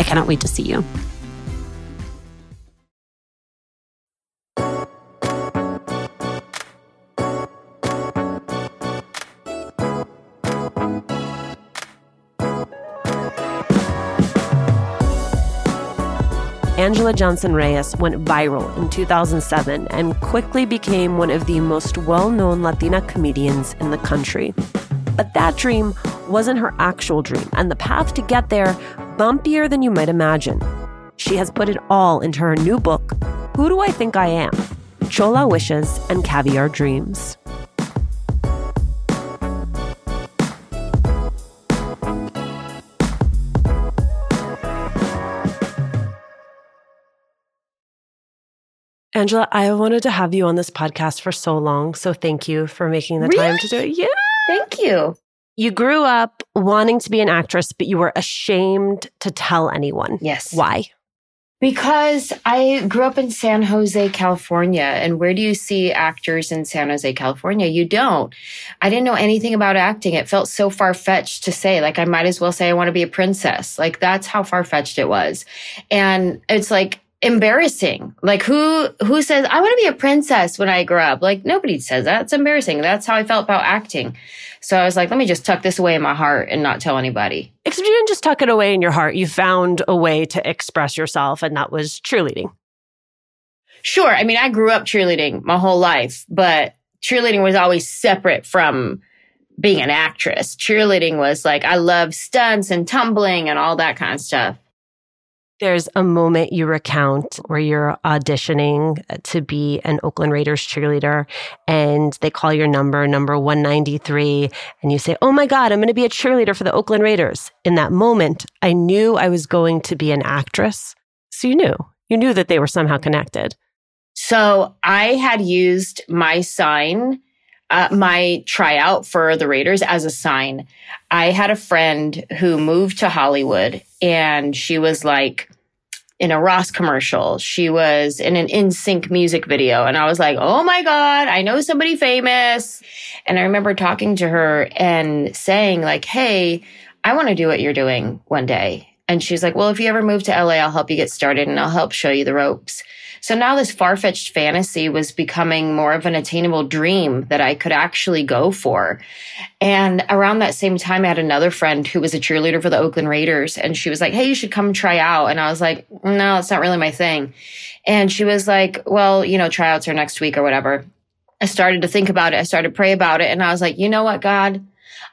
I cannot wait to see you. Anjelah Johnson Reyes went viral in 2007 and quickly became one of the most well known Latina comedians in the country. But that dream wasn't her actual dream, and the path to get there bumpier than you might imagine. She has put it all into her new book, Who Do I Think I Am? Chola Wishes and Caviar Dreams. Anjelah, I wanted to have you on this podcast for so long. So thank you for making the really? time to do it. Yeah. Thank you. You grew up wanting to be an actress, but you were ashamed to tell anyone. Yes. Why? Because I grew up in San Jose, California. And where do you see actors in San Jose, California? You don't. I didn't know anything about acting. It felt so far fetched to say, like, I might as well say I want to be a princess. Like, that's how far fetched it was. And it's like, embarrassing. Like who who says I want to be a princess when I grow up? Like nobody says that. It's embarrassing. That's how I felt about acting. So I was like, let me just tuck this away in my heart and not tell anybody. Except you didn't just tuck it away in your heart. You found a way to express yourself, and that was cheerleading. Sure. I mean, I grew up cheerleading my whole life, but cheerleading was always separate from being an actress. Cheerleading was like, I love stunts and tumbling and all that kind of stuff. There's a moment you recount where you're auditioning to be an Oakland Raiders cheerleader and they call your number, number 193, and you say, Oh my God, I'm going to be a cheerleader for the Oakland Raiders. In that moment, I knew I was going to be an actress. So you knew, you knew that they were somehow connected. So I had used my sign uh, my tryout for the Raiders as a sign. I had a friend who moved to Hollywood and she was like in a Ross commercial. She was in an NSYNC music video. And I was like, oh my God, I know somebody famous. And I remember talking to her and saying, like, hey, I want to do what you're doing one day. And she's like, well, if you ever move to LA, I'll help you get started and I'll help show you the ropes. So now this far fetched fantasy was becoming more of an attainable dream that I could actually go for. And around that same time, I had another friend who was a cheerleader for the Oakland Raiders. And she was like, Hey, you should come try out. And I was like, No, it's not really my thing. And she was like, Well, you know, tryouts are next week or whatever. I started to think about it. I started to pray about it. And I was like, You know what, God?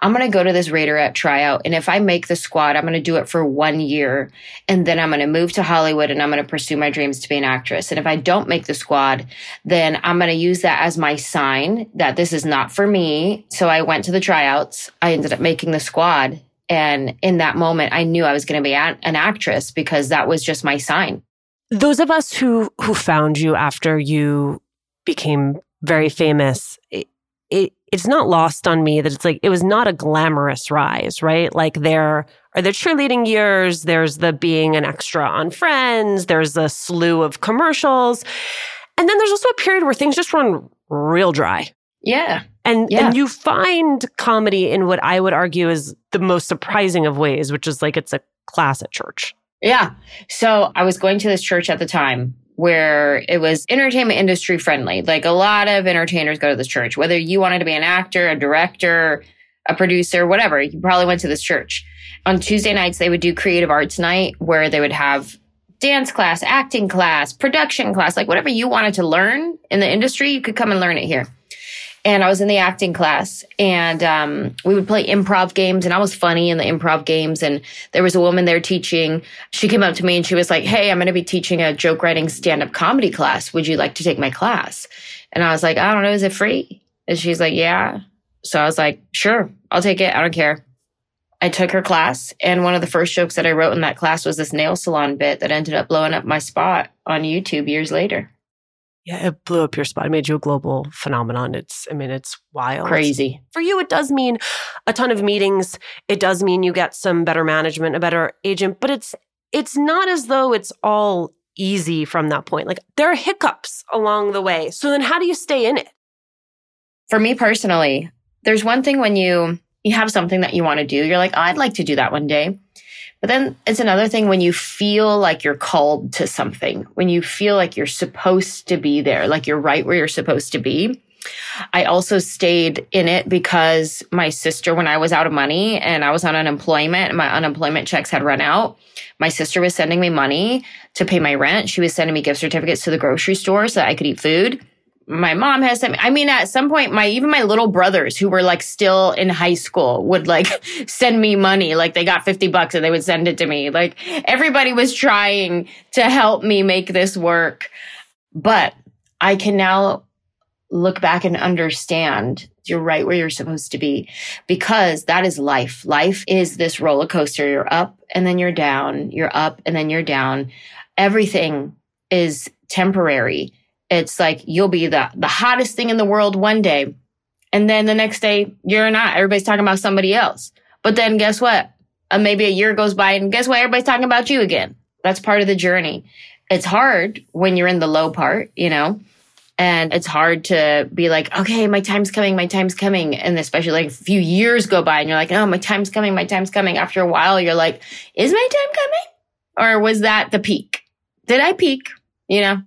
I'm going to go to this Raiderette tryout. And if I make the squad, I'm going to do it for one year. And then I'm going to move to Hollywood and I'm going to pursue my dreams to be an actress. And if I don't make the squad, then I'm going to use that as my sign that this is not for me. So I went to the tryouts. I ended up making the squad. And in that moment, I knew I was going to be an actress because that was just my sign. Those of us who who found you after you became very famous, it, it it's not lost on me that it's like it was not a glamorous rise, right? Like there are the cheerleading years, there's the being an extra on Friends, there's a slew of commercials. And then there's also a period where things just run real dry. Yeah. And Yeah. and you find comedy in what I would argue is the most surprising of ways, which is like it's a class at church. Yeah. So I was going to this church at the time where it was entertainment industry friendly. Like a lot of entertainers go to this church, whether you wanted to be an actor, a director, a producer, whatever, you probably went to this church. On Tuesday nights, they would do creative arts night where they would have dance class, acting class, production class, like whatever you wanted to learn in the industry, you could come and learn it here. And I was in the acting class and um, we would play improv games and I was funny in the improv games. And there was a woman there teaching. She came up to me and she was like, Hey, I'm going to be teaching a joke writing stand up comedy class. Would you like to take my class? And I was like, I don't know. Is it free? And she's like, Yeah. So I was like, Sure, I'll take it. I don't care. I took her class. And one of the first jokes that I wrote in that class was this nail salon bit that ended up blowing up my spot on YouTube years later. Yeah, it blew up your spot. It made you a global phenomenon. It's, I mean, it's wild. Crazy. For you, it does mean a ton of meetings. It does mean you get some better management, a better agent, but it's it's not as though it's all easy from that point. Like there are hiccups along the way. So then how do you stay in it? for me personally, there's one thing when you you have something that you want to do, you're like, oh, I'd like to do that one day. But then it's another thing when you feel like you're called to something, when you feel like you're supposed to be there, like you're right where you're supposed to be. I also stayed in it because my sister, when I was out of money and I was on unemployment, and my unemployment checks had run out. My sister was sending me money to pay my rent. She was sending me gift certificates to the grocery store so that I could eat food my mom has sent me, I mean, at some point, my, even my little brothers who were like still in high school would like send me money. Like they got 50 bucks and they would send it to me. Like everybody was trying to help me make this work. But I can now look back and understand you're right where you're supposed to be because that is life. Life is this roller coaster. You're up and then you're down. You're up and then you're down. Everything is temporary it's like you'll be the the hottest thing in the world one day and then the next day you're not. Everybody's talking about somebody else. But then guess what? Uh, maybe a year goes by and guess what? Everybody's talking about you again. That's part of the journey. It's hard when you're in the low part you know? And it's hard to be like okay my time's coming my time's coming. And especially like a few years go by and you're like oh my time's coming my time's coming. After a while you're like is my time coming? Or was that the peak? Did i peak? You know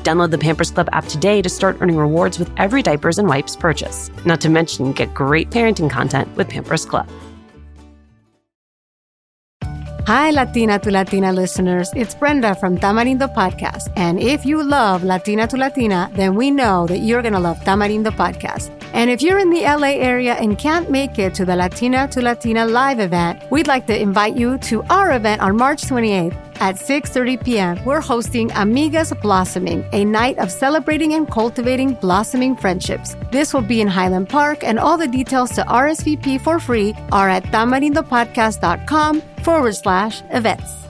Download the Pampers Club app today to start earning rewards with every diapers and wipes purchase. Not to mention, get great parenting content with Pampers Club. Hi, Latina to Latina listeners. It's Brenda from Tamarindo Podcast. And if you love Latina to Latina, then we know that you're going to love Tamarindo Podcast. And if you're in the LA area and can't make it to the Latina to Latina live event, we'd like to invite you to our event on March 28th at 6:30 p.m. We're hosting Amigas Blossoming, a night of celebrating and cultivating blossoming friendships. This will be in Highland Park, and all the details to RSVP for free are at tamarindopodcast.com forward slash events.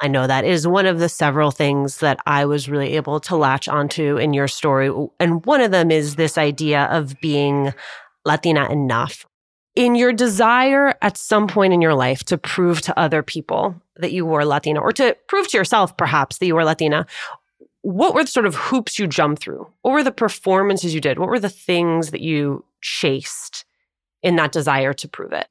I know that is one of the several things that I was really able to latch onto in your story. And one of them is this idea of being Latina enough. In your desire at some point in your life to prove to other people that you were Latina or to prove to yourself perhaps that you were Latina, what were the sort of hoops you jumped through? What were the performances you did? What were the things that you chased in that desire to prove it?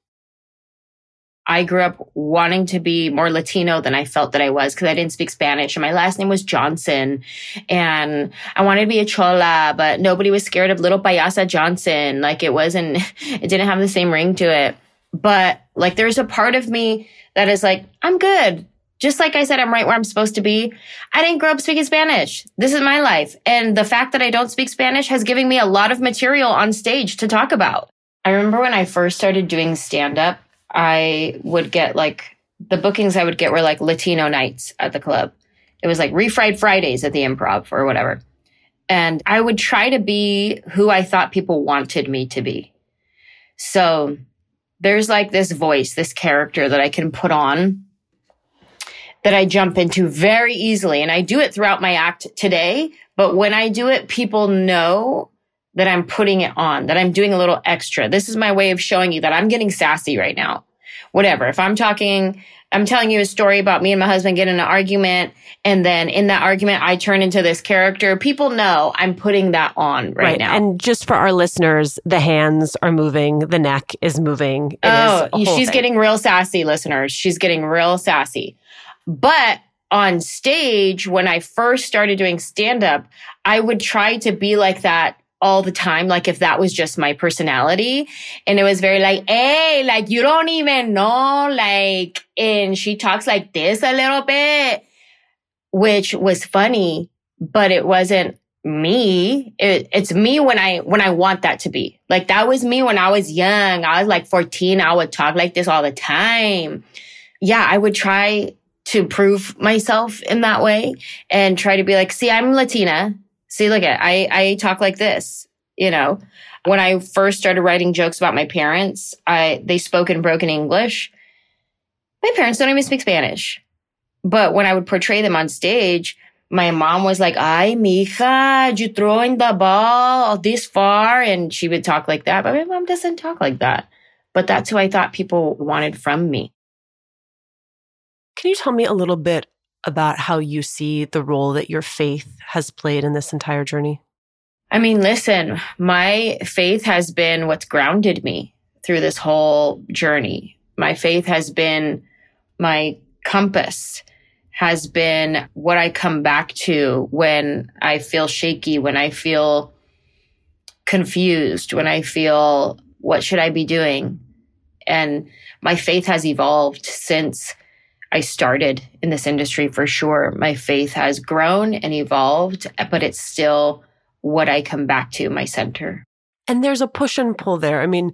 I grew up wanting to be more Latino than I felt that I was because I didn't speak Spanish and my last name was Johnson. And I wanted to be a chola, but nobody was scared of little payasa Johnson. Like it wasn't, it didn't have the same ring to it. But like there's a part of me that is like, I'm good. Just like I said, I'm right where I'm supposed to be. I didn't grow up speaking Spanish. This is my life. And the fact that I don't speak Spanish has given me a lot of material on stage to talk about. I remember when I first started doing stand up, I would get like the bookings I would get were like Latino nights at the club. It was like refried Fridays at the improv or whatever. And I would try to be who I thought people wanted me to be. So there's like this voice, this character that I can put on that I jump into very easily. And I do it throughout my act today. But when I do it, people know that I'm putting it on, that I'm doing a little extra. This is my way of showing you that I'm getting sassy right now. Whatever. If I'm talking, I'm telling you a story about me and my husband getting an argument. And then in that argument, I turn into this character. People know I'm putting that on right, right. now. And just for our listeners, the hands are moving, the neck is moving. It oh, is she's thing. getting real sassy, listeners. She's getting real sassy. But on stage, when I first started doing stand up, I would try to be like that all the time, like if that was just my personality. And it was very like, hey, like you don't even know, like, and she talks like this a little bit, which was funny, but it wasn't me. It, it's me when I, when I want that to be. Like that was me when I was young. I was like 14. I would talk like this all the time. Yeah, I would try to prove myself in that way and try to be like, see, I'm Latina see, look at, I, I talk like this, you know, when I first started writing jokes about my parents, I, they spoke in broken English. My parents don't even speak Spanish. But when I would portray them on stage, my mom was like, ay, mija, you throwing the ball this far. And she would talk like that. But my mom doesn't talk like that. But that's who I thought people wanted from me. Can you tell me a little bit about how you see the role that your faith has played in this entire journey? I mean, listen, my faith has been what's grounded me through this whole journey. My faith has been my compass, has been what I come back to when I feel shaky, when I feel confused, when I feel, what should I be doing? And my faith has evolved since I started in this industry for sure. My faith has grown and evolved, but it's still what I come back to, my center. And there's a push and pull there. I mean,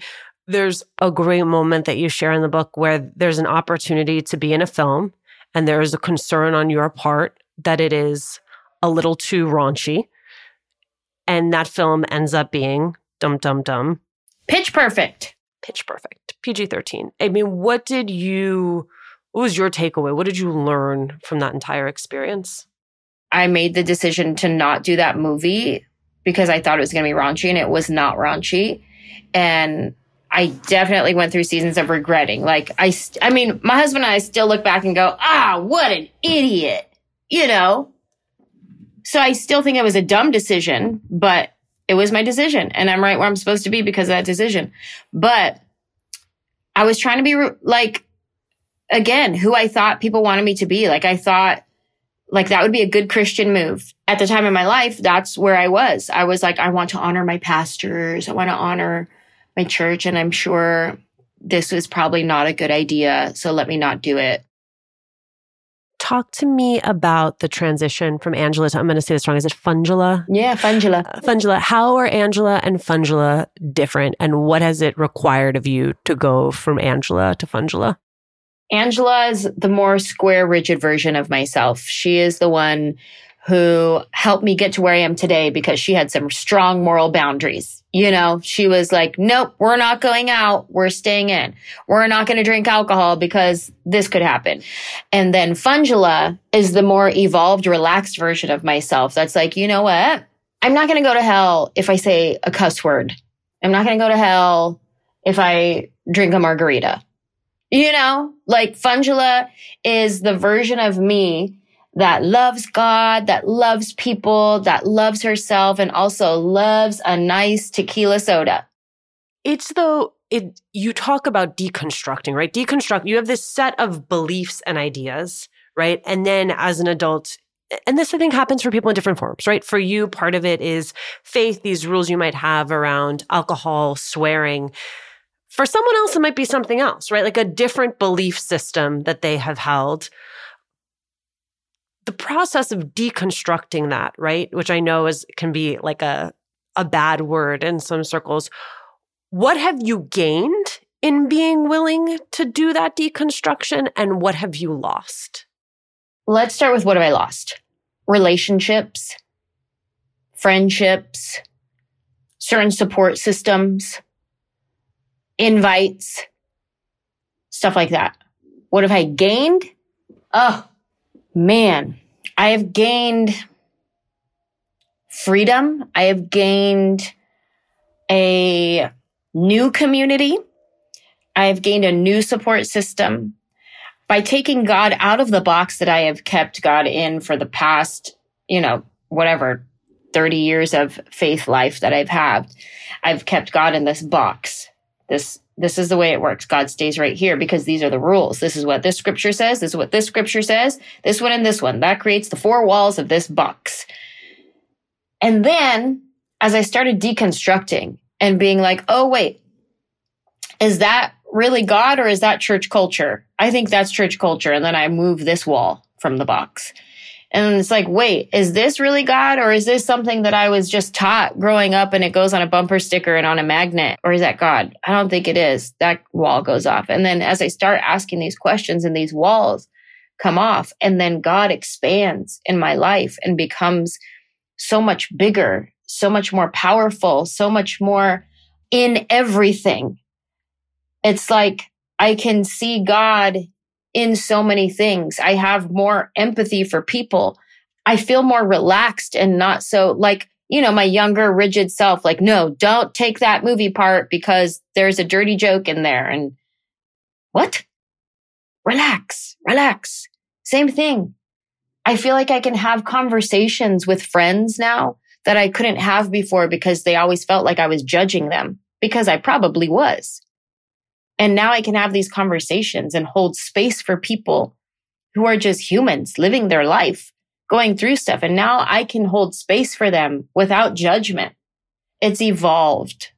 there's a great moment that you share in the book where there's an opportunity to be in a film and there is a concern on your part that it is a little too raunchy. And that film ends up being dum dum dum. Pitch perfect. Pitch perfect. PG 13. I mean, what did you what was your takeaway? What did you learn from that entire experience? I made the decision to not do that movie because I thought it was going to be raunchy and it was not raunchy. And I definitely went through seasons of regretting. Like I, st- I mean, my husband and I still look back and go, ah, what an idiot, you know? So I still think it was a dumb decision, but it was my decision and I'm right where I'm supposed to be because of that decision. But I was trying to be re- like, again, who I thought people wanted me to be. Like I thought like that would be a good Christian move. At the time of my life, that's where I was. I was like, I want to honor my pastors. I want to honor my church. And I'm sure this was probably not a good idea. So let me not do it. Talk to me about the transition from Anjelah to, I'm going to say this wrong. Is it Fungula? Yeah, Fungula. Uh, Fungela. How are Anjelah and Fungula different? And what has it required of you to go from Anjelah to Fungela? Anjelah is the more square, rigid version of myself. She is the one who helped me get to where I am today because she had some strong moral boundaries. You know, she was like, nope, we're not going out. We're staying in. We're not going to drink alcohol because this could happen. And then Fungela is the more evolved, relaxed version of myself. That's like, you know what? I'm not going to go to hell if I say a cuss word. I'm not going to go to hell if I drink a margarita. You know, like Fungela is the version of me that loves God, that loves people, that loves herself, and also loves a nice tequila soda. It's though it you talk about deconstructing, right? Deconstruct, you have this set of beliefs and ideas, right? And then as an adult, and this I think happens for people in different forms, right? For you, part of it is faith, these rules you might have around alcohol, swearing. For someone else, it might be something else, right? Like a different belief system that they have held the process of deconstructing that, right, which I know is can be like a a bad word in some circles. What have you gained in being willing to do that deconstruction and what have you lost? Let's start with what have I lost? Relationships, friendships, certain support systems, invites, stuff like that. What have I gained? Oh, man, I have gained freedom. I have gained a new community. I have gained a new support system. By taking God out of the box that I have kept God in for the past, you know, whatever, 30 years of faith life that I've had, I've kept God in this box, this this is the way it works. God stays right here because these are the rules. This is what this scripture says. This is what this scripture says. This one and this one. That creates the four walls of this box. And then as I started deconstructing and being like, oh, wait, is that really God or is that church culture? I think that's church culture. And then I move this wall from the box. And it's like, wait, is this really God or is this something that I was just taught growing up and it goes on a bumper sticker and on a magnet? Or is that God? I don't think it is. That wall goes off. And then as I start asking these questions and these walls come off, and then God expands in my life and becomes so much bigger, so much more powerful, so much more in everything. It's like I can see God in so many things. I have more empathy for people. I feel more relaxed and not so like, you know, my younger, rigid self, like, no, don't take that movie part because there's a dirty joke in there. And what? Relax, relax. Same thing. I feel like I can have conversations with friends now that I couldn't have before because they always felt like I was judging them because I probably was. And now I can have these conversations and hold space for people who are just humans living their life, going through stuff. And now I can hold space for them without judgment. It's evolved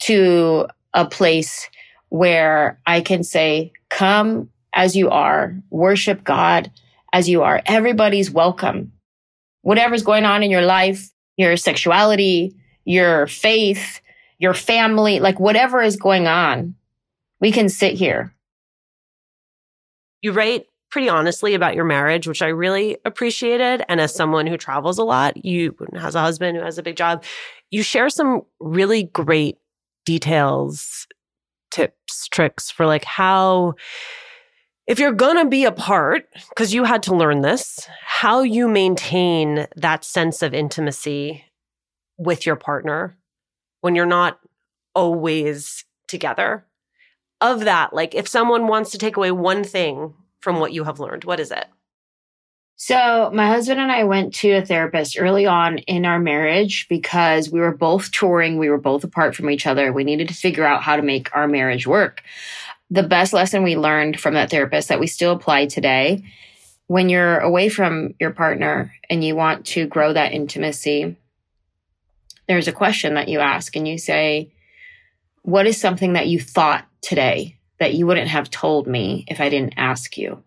to a place where I can say, come as you are, worship God as you are. Everybody's welcome. Whatever's going on in your life, your sexuality, your faith, your family, like whatever is going on, we can sit here. You write pretty honestly about your marriage, which I really appreciated. And as someone who travels a lot, you has a husband who has a big job, you share some really great details, tips, tricks for like how if you're going to be apart, because you had to learn this, how you maintain that sense of intimacy with your partner when you're not always together of that, like if someone wants to take away one thing from what you have learned, what is it? So, my husband and I went to a therapist early on in our marriage because we were both touring. We were both apart from each other. We needed to figure out how to make our marriage work. The best lesson we learned from that therapist that we still apply today when you're away from your partner and you want to grow that intimacy, there's a question that you ask and you say, What is something that you thought today that you wouldn't have told me if I didn't ask you.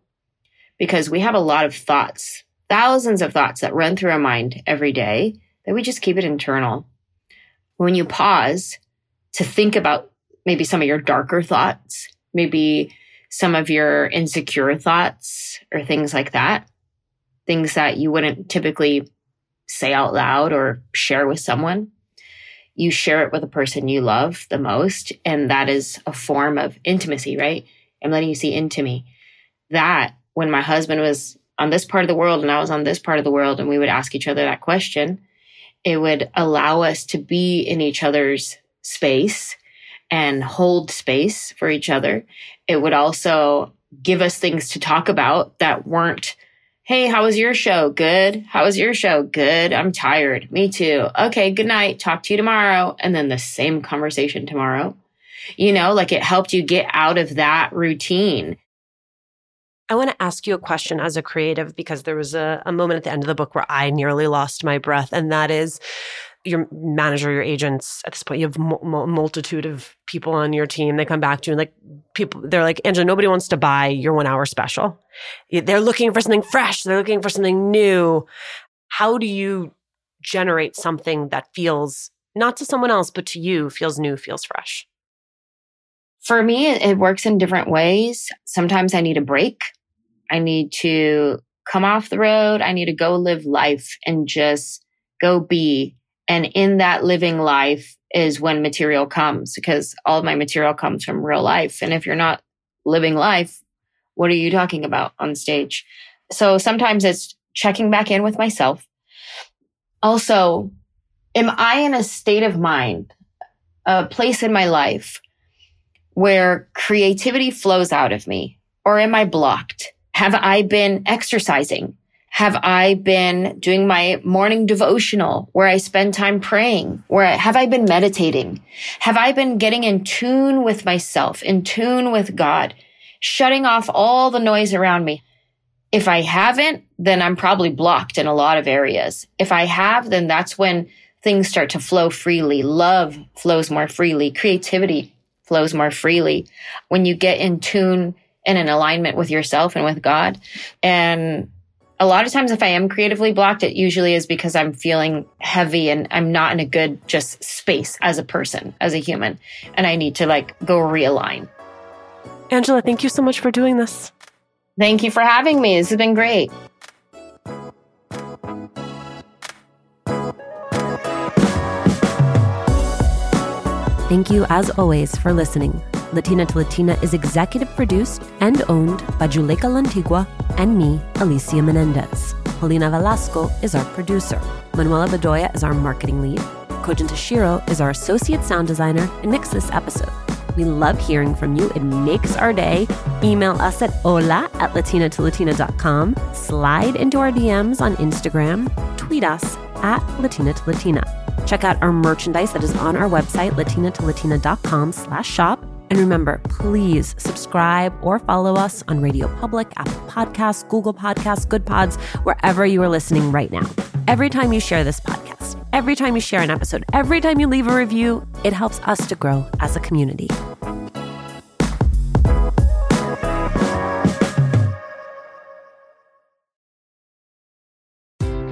Because we have a lot of thoughts, thousands of thoughts that run through our mind every day that we just keep it internal. When you pause to think about maybe some of your darker thoughts, maybe some of your insecure thoughts or things like that, things that you wouldn't typically say out loud or share with someone. You share it with a person you love the most. And that is a form of intimacy, right? I'm letting you see into me. That when my husband was on this part of the world and I was on this part of the world, and we would ask each other that question, it would allow us to be in each other's space and hold space for each other. It would also give us things to talk about that weren't, Hey, how was your show? Good. How was your show? Good. I'm tired. Me too. Okay. Good night. Talk to you tomorrow. And then the same conversation tomorrow. You know, like it helped you get out of that routine. I want to ask you a question as a creative because there was a, a moment at the end of the book where I nearly lost my breath. And that is your manager, your agents, at this point, you have a multitude of people on your team. They come back to you and like people, they're like, Anjelah, nobody wants to buy your one hour special. They're looking for something fresh. They're looking for something new. How do you generate something that feels not to someone else, but to you feels new, feels fresh? For me, it works in different ways. Sometimes I need a break. I need to come off the road. I need to go live life and just go be. And in that living life is when material comes because all my material comes from real life. And if you're not living life, what are you talking about on stage? So sometimes it's checking back in with myself. Also, am I in a state of mind, a place in my life where creativity flows out of me? Or am I blocked? Have I been exercising? Have I been doing my morning devotional where I spend time praying? Where I, have I been meditating? Have I been getting in tune with myself, in tune with God, shutting off all the noise around me? If I haven't, then I'm probably blocked in a lot of areas. If I have, then that's when things start to flow freely. Love flows more freely. Creativity flows more freely. When you get in tune and in alignment with yourself and with God. And a lot of times if I am creatively blocked, it usually is because I'm feeling heavy and I'm not in a good just space as a person, as a human. And I need to like go realign. Anjelah, thank you so much for doing this. Thank you for having me. This has been great. Thank you, as always, for listening. Latina to Latina is executive produced and owned by Juleyka Lantigua and me, Alicia Menendez. Paulina Velasco is our producer. Manuela Bedoya is our marketing lead. Kojin Tashiro is our associate sound designer and mixed this episode. We love hearing from you. It makes our day. Email us at hola at latinatolatina.com. Slide into our DMs on Instagram. Tweet us at Latina to Latina. Check out our merchandise that is on our website, latinatolatina.com slash shop. And remember, please subscribe or follow us on Radio Public, Apple Podcasts, Google Podcasts, Good Pods, wherever you are listening right now. Every time you share this podcast, every time you share an episode, every time you leave a review, it helps us to grow as a community.